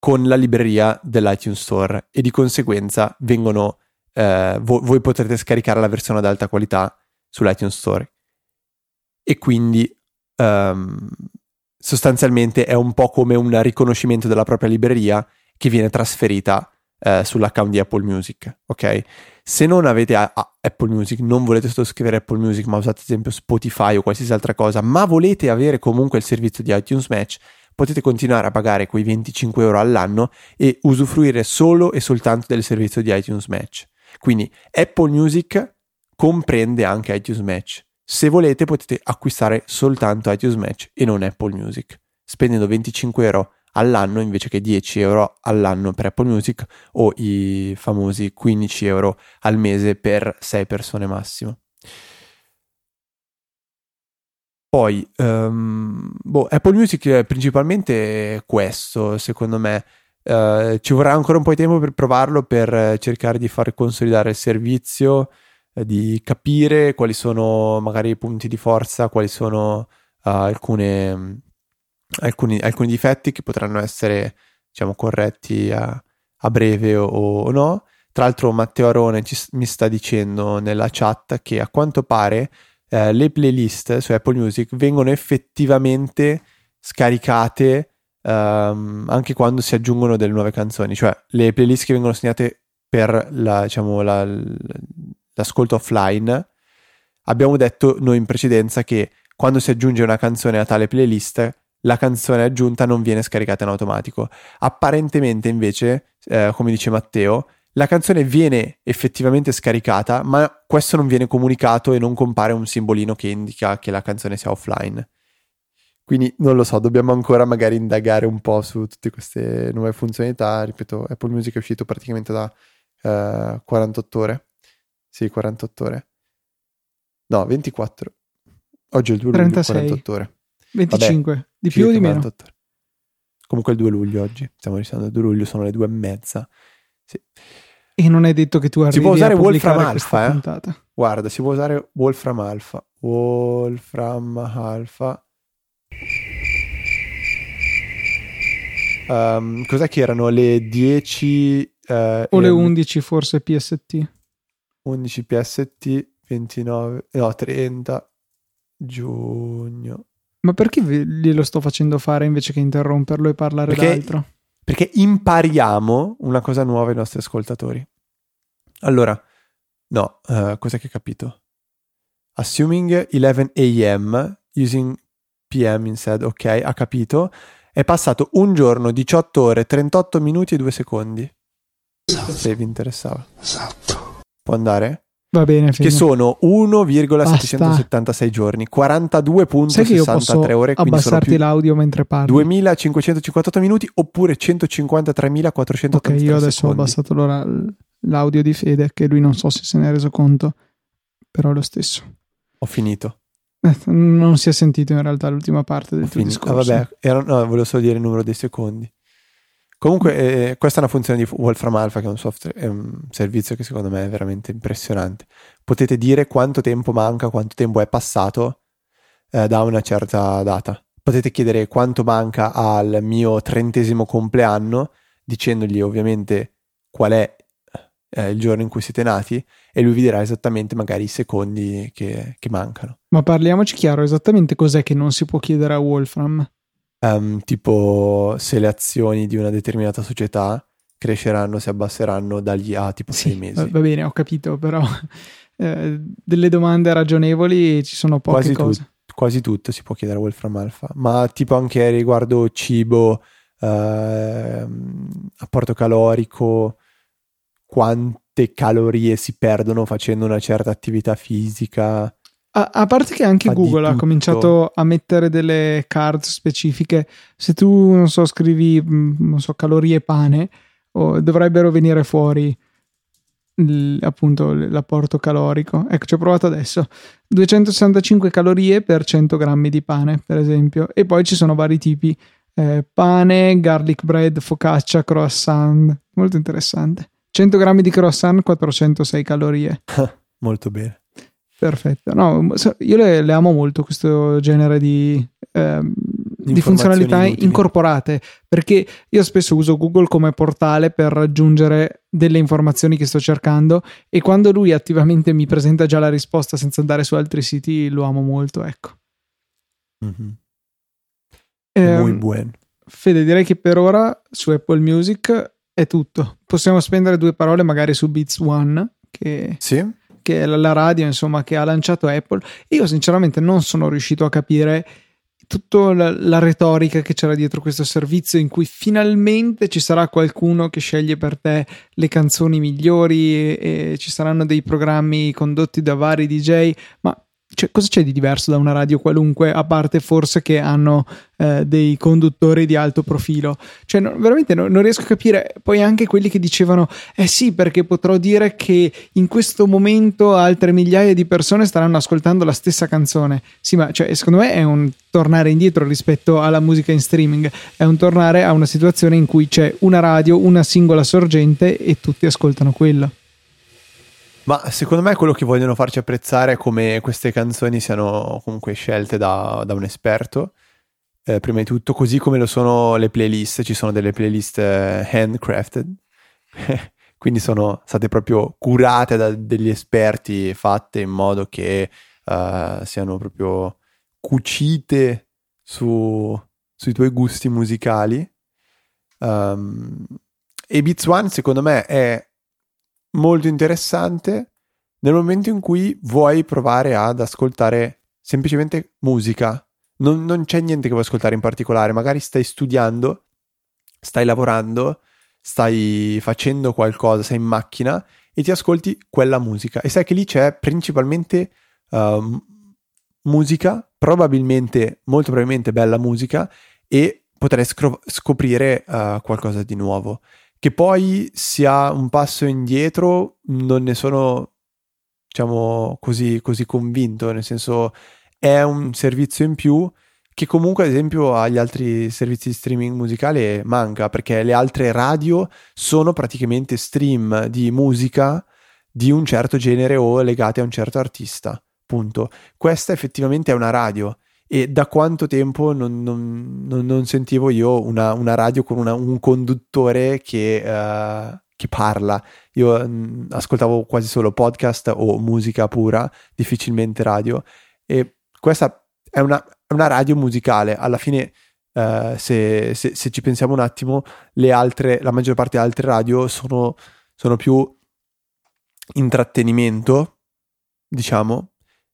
[SPEAKER 2] con la libreria dell'iTunes Store e di conseguenza vengono, eh, vo- voi potrete scaricare la versione ad alta qualità sull'iTunes Store e quindi um, sostanzialmente è un po' come un riconoscimento della propria libreria che viene trasferita eh, sull'account di Apple Music, ok? Se non avete a- a Apple Music, non volete sottoscrivere Apple Music, ma usate ad esempio Spotify o qualsiasi altra cosa, ma volete avere comunque il servizio di iTunes Match, potete continuare a pagare quei 25 euro all'anno e usufruire solo e soltanto del servizio di iTunes Match. Quindi Apple Music comprende anche iTunes Match. Se volete potete acquistare soltanto iTunes Match e non Apple Music, spendendo 25 euro all'anno invece che 10 euro all'anno per Apple Music o i famosi 15 euro al mese per 6 persone massimo. Poi, um, boh, Apple Music è principalmente questo, secondo me. Uh, ci vorrà ancora un po' di tempo per provarlo, per cercare di far consolidare il servizio, uh, di capire quali sono magari i punti di forza, quali sono uh, alcune, alcuni, alcuni, difetti che potranno essere, diciamo, corretti a, a breve o, o, no. Tra l'altro Matteo Arone ci, mi sta dicendo nella chat che a quanto pare eh, le playlist su Apple Music vengono effettivamente scaricate um, anche quando si aggiungono delle nuove canzoni, cioè le playlist che vengono segnate per la, diciamo, la, l'ascolto offline. Abbiamo detto noi in precedenza che quando si aggiunge una canzone a tale playlist, la canzone aggiunta non viene scaricata in automatico. Apparentemente, invece, eh, come dice Matteo, la canzone viene effettivamente scaricata, ma questo non viene comunicato e non compare un simbolino che indica che la canzone sia offline. Quindi non lo so, dobbiamo ancora magari indagare un po' su tutte queste nuove funzionalità. Ripeto, Apple Music è uscito praticamente da uh, 48 ore. Sì, 48 ore. No, 24. Oggi è il 2 luglio, 36. 48 ore.
[SPEAKER 1] 25, Vabbè, di più o di meno? Ore.
[SPEAKER 2] Comunque è il 2 luglio oggi, stiamo iniziando il 2 luglio, sono le 2 e mezza. Sì.
[SPEAKER 1] E non è detto che tu arrivi
[SPEAKER 2] si può usare
[SPEAKER 1] a
[SPEAKER 2] Wolfram Alpha,
[SPEAKER 1] eh? puntata.
[SPEAKER 2] Guarda, si può usare Wolfram Alpha. Wolfram Alpha. Um, cos'è che erano le 10
[SPEAKER 1] eh, o le 11 forse PST?
[SPEAKER 2] 11 PST 29 no 30 giugno.
[SPEAKER 1] Ma perché glielo sto facendo fare invece che interromperlo e parlare
[SPEAKER 2] perché
[SPEAKER 1] d'altro?
[SPEAKER 2] perché impariamo una cosa nuova ai nostri ascoltatori. Allora, no, uh, cos'è che ho capito? Assuming 11 am using PM instead, ok, ha capito. È passato un giorno, 18 ore, 38 minuti e 2 secondi. Esatto. Se vi interessava.
[SPEAKER 3] Esatto.
[SPEAKER 2] Può andare?
[SPEAKER 1] Va bene,
[SPEAKER 2] Che sono 1,776 giorni, 42.63 ore.
[SPEAKER 1] Quindi abbassarti l'audio mentre parli.
[SPEAKER 2] 2558 minuti oppure 153.480
[SPEAKER 1] Ok, io adesso secondi. ho abbassato l'audio di Fede, che lui non so se se ne è reso conto, però è lo stesso.
[SPEAKER 2] Ho finito.
[SPEAKER 1] Eh, non si è sentito in realtà l'ultima parte del ho tuo discorso.
[SPEAKER 2] Ah, vabbè, era, no, volevo solo dire il numero dei secondi. Comunque, eh, questa è una funzione di Wolfram Alpha, che è un software, è un servizio che secondo me è veramente impressionante. Potete dire quanto tempo manca, quanto tempo è passato eh, da una certa data. Potete chiedere quanto manca al mio trentesimo compleanno, dicendogli ovviamente qual è eh, il giorno in cui siete nati, e lui vi dirà esattamente magari i secondi che, che mancano.
[SPEAKER 1] Ma parliamoci chiaro, esattamente cos'è che non si può chiedere a Wolfram?
[SPEAKER 2] um, tipo se le azioni di una determinata società cresceranno, si abbasseranno dagli A tipo sì, sei mesi.
[SPEAKER 1] Va bene, ho capito, però eh, delle domande ragionevoli ci sono poche
[SPEAKER 2] quasi
[SPEAKER 1] cose.
[SPEAKER 2] Tu, quasi tutto si può chiedere a Wolfram Alpha, ma tipo anche riguardo cibo, eh, apporto calorico, quante calorie si perdono facendo una certa attività fisica.
[SPEAKER 1] A, a, parte che anche Google ha cominciato a mettere delle card specifiche. Se tu, non so, scrivi, mm, non so, calorie pane, oh, dovrebbero venire fuori appunto l'apporto calorico. Ecco, ci ho provato adesso. 265 calorie per 100 grammi di pane, per esempio. E poi ci sono vari tipi. eh, pane, garlic bread, focaccia, croissant. Molto interessante. 100 grammi di croissant, 406 calorie.
[SPEAKER 2] Molto bene.
[SPEAKER 1] Perfetto. No, io le, le amo molto questo genere di, ehm, di funzionalità inutili. incorporate perché io spesso uso Google come portale per raggiungere delle informazioni che sto cercando e quando lui attivamente mi presenta già la risposta senza andare su altri siti lo amo molto. Ecco.
[SPEAKER 2] Mm-hmm. Eh, Muy bueno.
[SPEAKER 1] Fede, direi che per ora su Apple Music è tutto. Possiamo spendere due parole magari su Beats One, che,
[SPEAKER 2] sì.
[SPEAKER 1] che è la radio insomma, che ha lanciato Apple. Io sinceramente non sono riuscito a capire tutta la, la, retorica che c'era dietro questo servizio in cui finalmente ci sarà qualcuno che sceglie per te le canzoni migliori e, e ci saranno dei programmi condotti da vari DJ, ma cioè, cosa c'è di diverso da una radio qualunque, a parte forse che hanno eh, dei conduttori di alto profilo? Cioè, no, veramente no, non riesco a capire. Poi anche quelli che dicevano, eh sì, perché potrò dire che in questo momento altre migliaia di persone staranno ascoltando la stessa canzone. Sì, ma cioè, secondo me è un tornare indietro rispetto alla musica in streaming, è un tornare a una situazione in cui c'è una radio, una singola sorgente e tutti ascoltano quello.
[SPEAKER 2] Ma secondo me quello che vogliono farci apprezzare è come queste canzoni siano comunque scelte da, da un esperto. Eh, prima di tutto, così come lo sono le playlist, ci sono delle playlist eh, handcrafted, quindi sono state proprio curate da degli esperti, fatte in modo che uh, siano proprio cucite su, sui tuoi gusti musicali. Um, e Beats One secondo me è molto interessante nel momento in cui vuoi provare ad ascoltare semplicemente musica. Non, non, c'è niente che vuoi ascoltare in particolare, magari stai studiando, stai lavorando, stai facendo qualcosa, sei in macchina e ti ascolti quella musica e sai che lì c'è principalmente uh, musica, probabilmente, molto probabilmente bella musica e potrai scro- scoprire uh, qualcosa di nuovo. Che poi sia un passo indietro, non ne sono, diciamo, così, così convinto, nel senso è un servizio in più che comunque ad esempio agli altri servizi di streaming musicale manca perché le altre radio sono praticamente stream di musica di un certo genere o legate a un certo artista. Punto. Questa effettivamente è una radio e da quanto tempo non, non, non, sentivo io una, una radio con una, un conduttore che, uh, che parla. Io mh, mm, ascoltavo quasi solo podcast o musica pura, difficilmente radio. E questa è una, una radio musicale. Alla fine, uh, se, se, se, ci pensiamo un attimo, altre, la maggior parte delle altre radio sono, sono più intrattenimento, diciamo,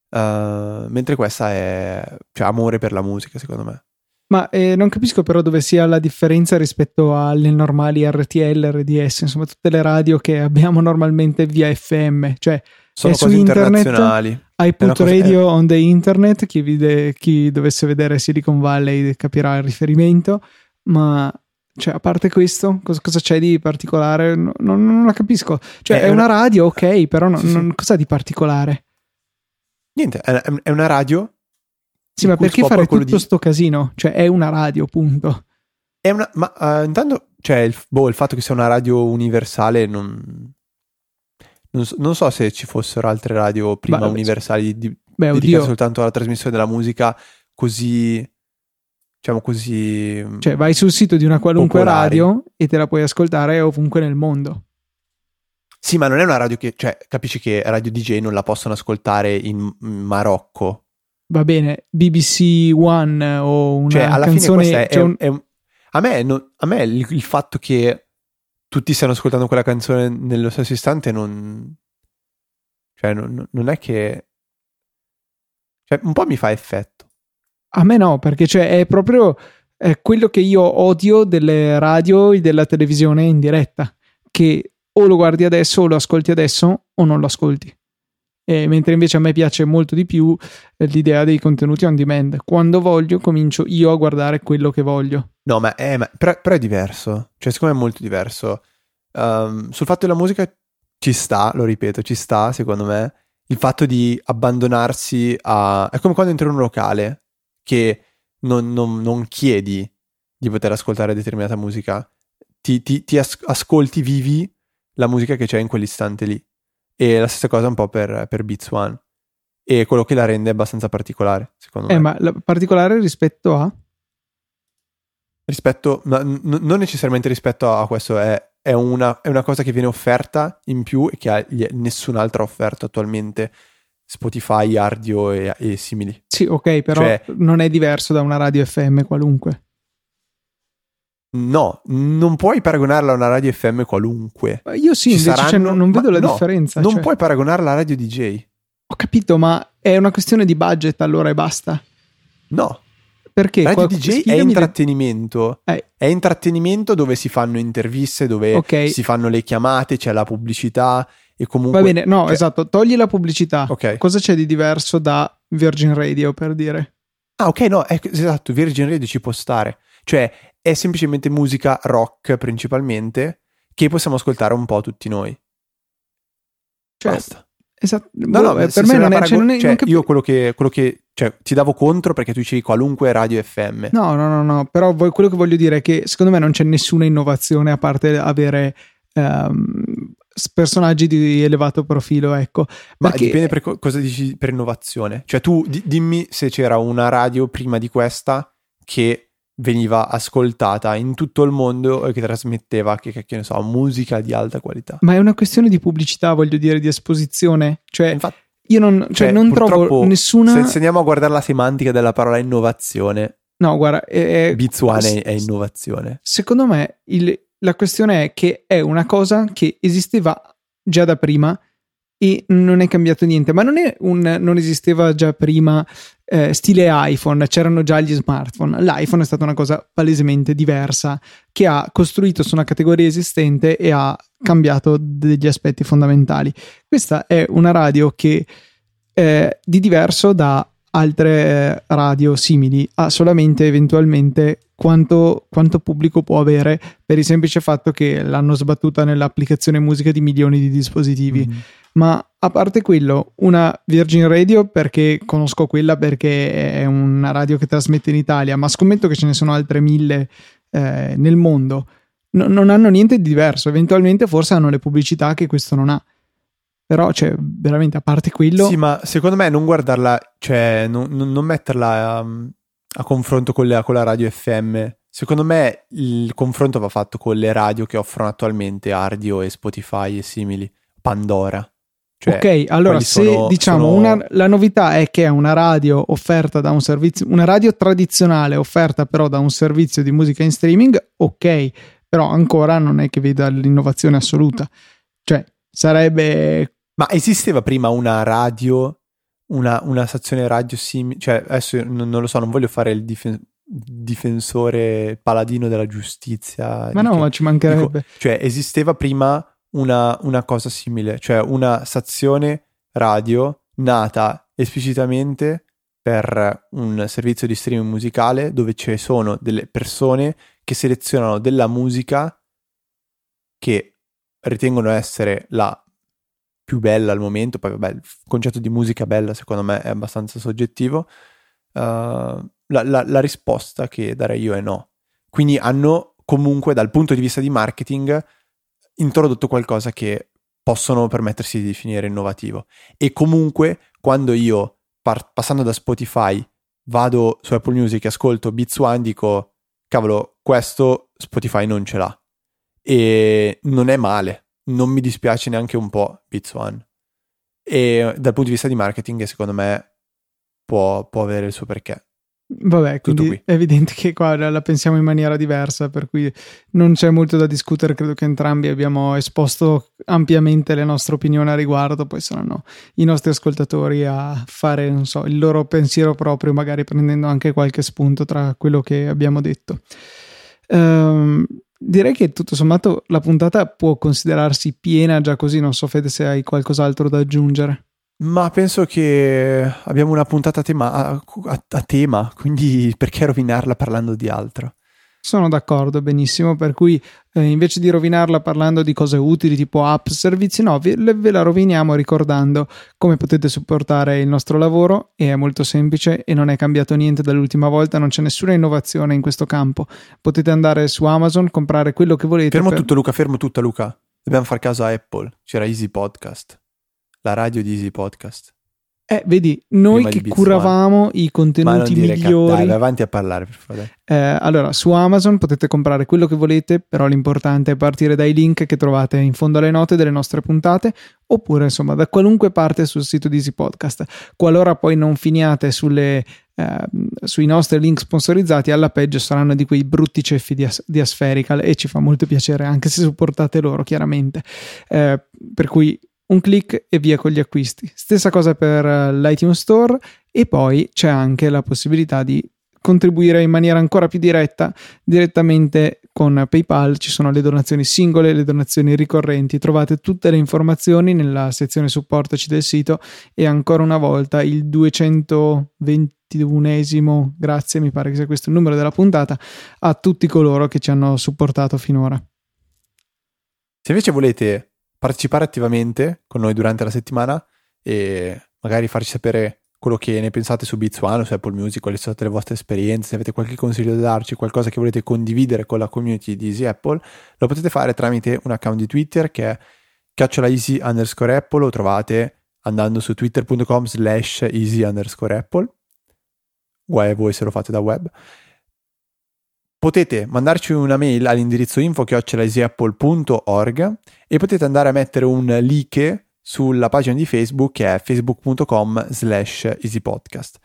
[SPEAKER 2] Uh, mentre questa è cioè, amore per la musica, secondo me.
[SPEAKER 1] Ma eh, non capisco però dove sia la differenza rispetto alle normali RTL, RDS, insomma tutte le radio che abbiamo normalmente via FM, cioè
[SPEAKER 2] sono cose internazionali.
[SPEAKER 1] Hai put radio è... on the internet, chi, vide, chi dovesse vedere Silicon Valley capirà il riferimento, ma cioè, a parte questo, cosa, cosa c'è di particolare? No, non, non, la capisco. Cioè, è, è una... una... radio, ok, però no, sì, non, cosa di particolare?
[SPEAKER 2] Niente, è una radio.
[SPEAKER 1] Sì, ma perché fare tutto di... sto casino? Cioè, è una radio, punto.
[SPEAKER 2] È una, ma uh, intanto, cioè, il, boh, il fatto che sia una radio universale non, non, so, non so se ci fossero altre radio prima beh, universali di, beh, dedicate soltanto alla trasmissione della musica così, diciamo così...
[SPEAKER 1] Cioè, vai sul sito di una qualunque popolari. radio e te la puoi ascoltare ovunque nel mondo.
[SPEAKER 2] Sì, ma non è una radio che, cioè, capisci che radio DJ non la possono ascoltare in Marocco.
[SPEAKER 1] Va bene, BBC One o una
[SPEAKER 2] cioè, alla
[SPEAKER 1] canzone...
[SPEAKER 2] Fine è, cioè un... è un... A me, no, a me il, il, fatto che tutti stiano ascoltando quella canzone nello stesso istante non... Cioè, non, non è che... Cioè, un po' mi fa effetto.
[SPEAKER 1] A me no, perché cioè, è proprio è quello che io odio delle radio e della televisione in diretta, che o lo guardi adesso o lo ascolti adesso o non lo ascolti. E mentre invece a me piace molto di più eh, l'idea dei contenuti on demand. Quando voglio, comincio io a guardare quello che voglio.
[SPEAKER 2] No, ma, è, ma però, però, è diverso. Cioè, secondo me è molto diverso. Um, sul fatto della musica ci sta, lo ripeto, ci sta, secondo me, il fatto di abbandonarsi a... È come quando entri in un locale che non, non, non chiedi di poter ascoltare determinata musica. Ti, ti, ti as- ascolti vivi la musica che c'è in quell'istante lì. E la stessa cosa un po' per, per Beats One. E quello che la rende abbastanza particolare, secondo
[SPEAKER 1] Eh,
[SPEAKER 2] me.
[SPEAKER 1] ma la- particolare rispetto a...
[SPEAKER 2] Rispetto, ma n- non necessariamente rispetto a questo, è, è una, è una cosa che viene offerta in più e che ha- gli- nessun altro ha offerto attualmente. Spotify, Ardio e, e simili.
[SPEAKER 1] Sì, ok, però
[SPEAKER 2] Cioè-
[SPEAKER 1] non è diverso da una radio FM qualunque.
[SPEAKER 2] No, non puoi paragonarla a una radio FM qualunque.
[SPEAKER 1] Ma Io sì,
[SPEAKER 2] Ci
[SPEAKER 1] invece cioè,
[SPEAKER 2] saranno-
[SPEAKER 1] non, non vedo
[SPEAKER 2] ma
[SPEAKER 1] la
[SPEAKER 2] no,
[SPEAKER 1] differenza.
[SPEAKER 2] Non
[SPEAKER 1] cioè.
[SPEAKER 2] puoi paragonarla a radio DJ.
[SPEAKER 1] Ho capito, ma è una questione di budget allora e basta.
[SPEAKER 2] No,
[SPEAKER 1] Perché?
[SPEAKER 2] radio
[SPEAKER 1] Qual-
[SPEAKER 2] DJ è intrattenimento.
[SPEAKER 1] Eh,
[SPEAKER 2] È intrattenimento dove si fanno interviste, dove
[SPEAKER 1] Ok.
[SPEAKER 2] si fanno le chiamate, c'è la pubblicità e comunque...
[SPEAKER 1] va bene, no,
[SPEAKER 2] cioè-
[SPEAKER 1] esatto, togli la pubblicità.
[SPEAKER 2] Ok.
[SPEAKER 1] Cosa c'è di diverso da Virgin Radio per dire?
[SPEAKER 2] Ah, ok, no, è- esatto, Virgin Radio ci può stare. Cioè, è semplicemente musica rock principalmente che possiamo ascoltare un po' tutti noi.
[SPEAKER 1] Cioè,
[SPEAKER 2] Basta.
[SPEAKER 1] esatto,
[SPEAKER 2] No,
[SPEAKER 1] boh,
[SPEAKER 2] no,
[SPEAKER 1] per
[SPEAKER 2] se-
[SPEAKER 1] me non è, cioè,
[SPEAKER 2] paragon-
[SPEAKER 1] non è-
[SPEAKER 2] cioè,
[SPEAKER 1] capi-
[SPEAKER 2] io quello che, quello che cioè, ti davo contro perché tu dicevi qualunque radio FM.
[SPEAKER 1] No, no, no, no, però voi- quello che voglio dire è che secondo me non c'è nessuna innovazione a parte avere s- personaggi di elevato profilo, ecco.
[SPEAKER 2] Ma
[SPEAKER 1] Perché-
[SPEAKER 2] dipende per co- cosa dici per innovazione. Cioè, tu di- dimmi se c'era una radio prima di questa che veniva ascoltata in tutto il mondo e che trasmetteva, che, che- ne so, musica di alta qualità.
[SPEAKER 1] Ma è una questione di pubblicità, voglio dire, di esposizione. Cioè,
[SPEAKER 2] Infatti,
[SPEAKER 1] io non, cioè,
[SPEAKER 2] cioè,
[SPEAKER 1] non trovo nessuna.
[SPEAKER 2] Se, se andiamo a guardare la semantica della parola innovazione,
[SPEAKER 1] No, guarda, è- è-
[SPEAKER 2] Beats One è, è innovazione.
[SPEAKER 1] secondo me il- la questione è che è una cosa che esisteva già da prima e non è cambiato niente. Ma non un non esisteva già prima eh, stile iPhone, c'erano già gli smartphone. L'iPhone è stata una cosa palesemente diversa che ha costruito su una categoria esistente e ha cambiato degli aspetti fondamentali. Questa è una radio che è di diverso da altre eh, radio simili, ha solamente eventualmente quanto, quanto pubblico può avere per il semplice fatto che l'hanno sbattuta nell'applicazione musica di milioni di dispositivi.
[SPEAKER 2] Mhm.
[SPEAKER 1] Ma a parte quello, una Virgin Radio perché conosco quella perché è una radio che trasmette in Italia, ma scommetto che ce ne sono altre mille eh, nel mondo. No- non hanno niente di diverso, eventualmente forse hanno le pubblicità che questo non ha. Però, cioè, veramente a parte quello,
[SPEAKER 2] Sì, ma secondo me non guardarla, cioè non, non- metterla um, a confronto con la, con la radio FM. Secondo me il confronto va fatto con le radio che offrono attualmente Ardio e Spotify e simili, Pandora. Cioè,
[SPEAKER 1] ok, allora se
[SPEAKER 2] sono-
[SPEAKER 1] diciamo
[SPEAKER 2] sono-
[SPEAKER 1] una- la novità è che è una radio offerta da un servizio, una radio tradizionale offerta però da un servizio di musica in streaming, ok, però ancora non è che veda l'innovazione assoluta. Cioè, sarebbe
[SPEAKER 2] Ma esisteva prima una radio, una, una stazione radio simile? Cioè, adesso non, non lo so, non voglio fare il difen- difensore paladino della giustizia.
[SPEAKER 1] Ma no,
[SPEAKER 2] che-
[SPEAKER 1] ma ci mancherebbe.
[SPEAKER 2] Cioè, esisteva prima una, una cosa simile, cioè una stazione radio nata esplicitamente per un servizio di streaming musicale dove ci sono delle persone che selezionano della musica che ritengono essere la più bella al momento. Poi, vabbè, il concetto di musica bella secondo me è abbastanza soggettivo. Uh, la, la- la risposta che darei io è no. Quindi hanno comunque, dal punto di vista di marketing, introdotto qualcosa che possono permettersi di definire innovativo. E comunque, quando io, par- passando da Spotify, vado su Apple Music e ascolto Beats One, dico, cavolo, questo Spotify non ce l'ha. E non è male, non mi dispiace neanche un po' Beats One. E dal punto di vista di marketing, secondo me, può, può avere il suo perché.
[SPEAKER 1] Vabbè, quindi
[SPEAKER 2] qui.
[SPEAKER 1] è evidente che qua la pensiamo in maniera diversa, per cui non c'è molto da discutere. Credo che entrambi abbiamo esposto ampiamente le nostre opinioni a riguardo. Poi saranno i nostri ascoltatori a fare, non so, il loro pensiero proprio, magari prendendo anche qualche spunto tra quello che abbiamo detto. Ehm, direi che tutto sommato la puntata può considerarsi piena già così. Non so, Fede, se hai qualcos'altro da aggiungere.
[SPEAKER 2] Ma penso che abbiamo una puntata a tema, a, a- a tema, quindi perché rovinarla parlando di altro?
[SPEAKER 1] Sono d'accordo, benissimo, per cui eh, invece di rovinarla parlando di cose utili tipo app, servizi, no, ve, ve la roviniamo ricordando come potete supportare il nostro lavoro e è molto semplice e non è cambiato niente dall'ultima volta, non c'è nessuna innovazione in questo campo. Potete andare su Amazon, comprare quello che volete.
[SPEAKER 2] Fermo
[SPEAKER 1] per...
[SPEAKER 2] tutto Luca, fermo tutta Luca. Dobbiamo fare caso a Apple, c'era Easy Podcast, la radio di Easy Podcast.
[SPEAKER 1] Eh, vedi, noi che curavamo One. i contenuti migliori.
[SPEAKER 2] Dai, vai avanti a parlare, per favore.
[SPEAKER 1] Eh, allora, su Amazon potete comprare quello che volete, però l'importante è partire dai link che trovate in fondo alle note delle nostre puntate, oppure insomma da qualunque parte sul sito di Easy Podcast. Qualora poi non finiate sulle, eh, sui nostri link sponsorizzati, alla peggio saranno di quei brutti ceffi di, As- di Aspherical e ci fa molto piacere anche se supportate loro, chiaramente. Eh, per cui un clic e via con gli acquisti. Stessa cosa per eh, l'iTunes Store e poi c'è anche la possibilità di contribuire in maniera ancora più diretta direttamente con PayPal. Ci sono le donazioni singole, le donazioni ricorrenti. Trovate tutte le informazioni nella sezione supportaci del sito e ancora una volta il 221esimo, grazie, mi pare che sia questo il numero della puntata, a tutti coloro che ci hanno supportato finora.
[SPEAKER 2] Se invece volete partecipare attivamente con noi durante la settimana e magari farci sapere quello che ne pensate su Beats One, su Apple Music, quali sono state le vostre esperienze, se avete qualche consiglio da darci, qualcosa che volete condividere con la community di Easy Apple, lo potete fare tramite un account di Twitter che è chiocciolaeasy underscore Apple, lo trovate andando su twitter.com slash easy underscore Apple, voi se lo fate da web, potete mandarci una mail all'indirizzo info-easyapple.org e potete andare a mettere un like sulla pagina di Facebook che è facebook.com slash easypodcast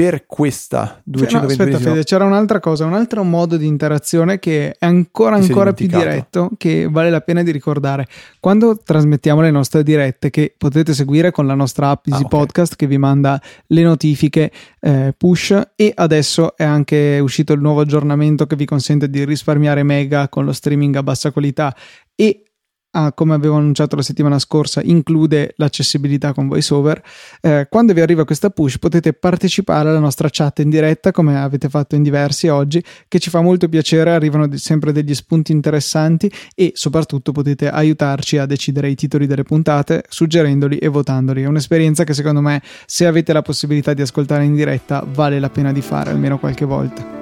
[SPEAKER 2] per questa 220
[SPEAKER 1] no, aspetta Fede, c'era un'altra cosa, un altro modo di interazione che è ancora ancora più diretto che vale la pena di ricordare. Quando trasmettiamo le nostre dirette che potete seguire con la nostra app Easy ah, okay. Podcast che vi manda le notifiche eh, push e adesso è anche uscito il nuovo aggiornamento che vi consente di risparmiare mega con lo streaming a bassa qualità e ah, come avevo annunciato la settimana scorsa, include l'accessibilità con VoiceOver. Eh, quando vi arriva questa push potete partecipare alla nostra chat in diretta, come avete fatto in diversi oggi, che ci fa molto piacere, arrivano sempre degli spunti interessanti e soprattutto potete aiutarci a decidere i titoli delle puntate, suggerendoli e votandoli. È un'esperienza che secondo me, se avete la possibilità di ascoltare in diretta, vale la pena di fare almeno qualche volta.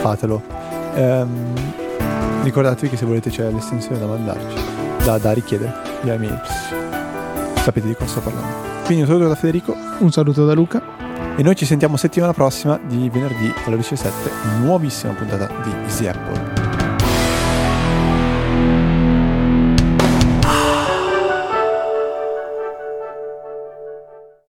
[SPEAKER 2] Fatelo. Um Ricordatevi che se volete c'è l'estensione da mandarci, da, da richiedere via email. Sapete di cosa sto parlando. Quindi un saluto da Federico.
[SPEAKER 1] Un saluto da Luca.
[SPEAKER 2] E noi ci sentiamo settimana prossima di venerdì alle 17, nuovissima puntata di Easy Apple.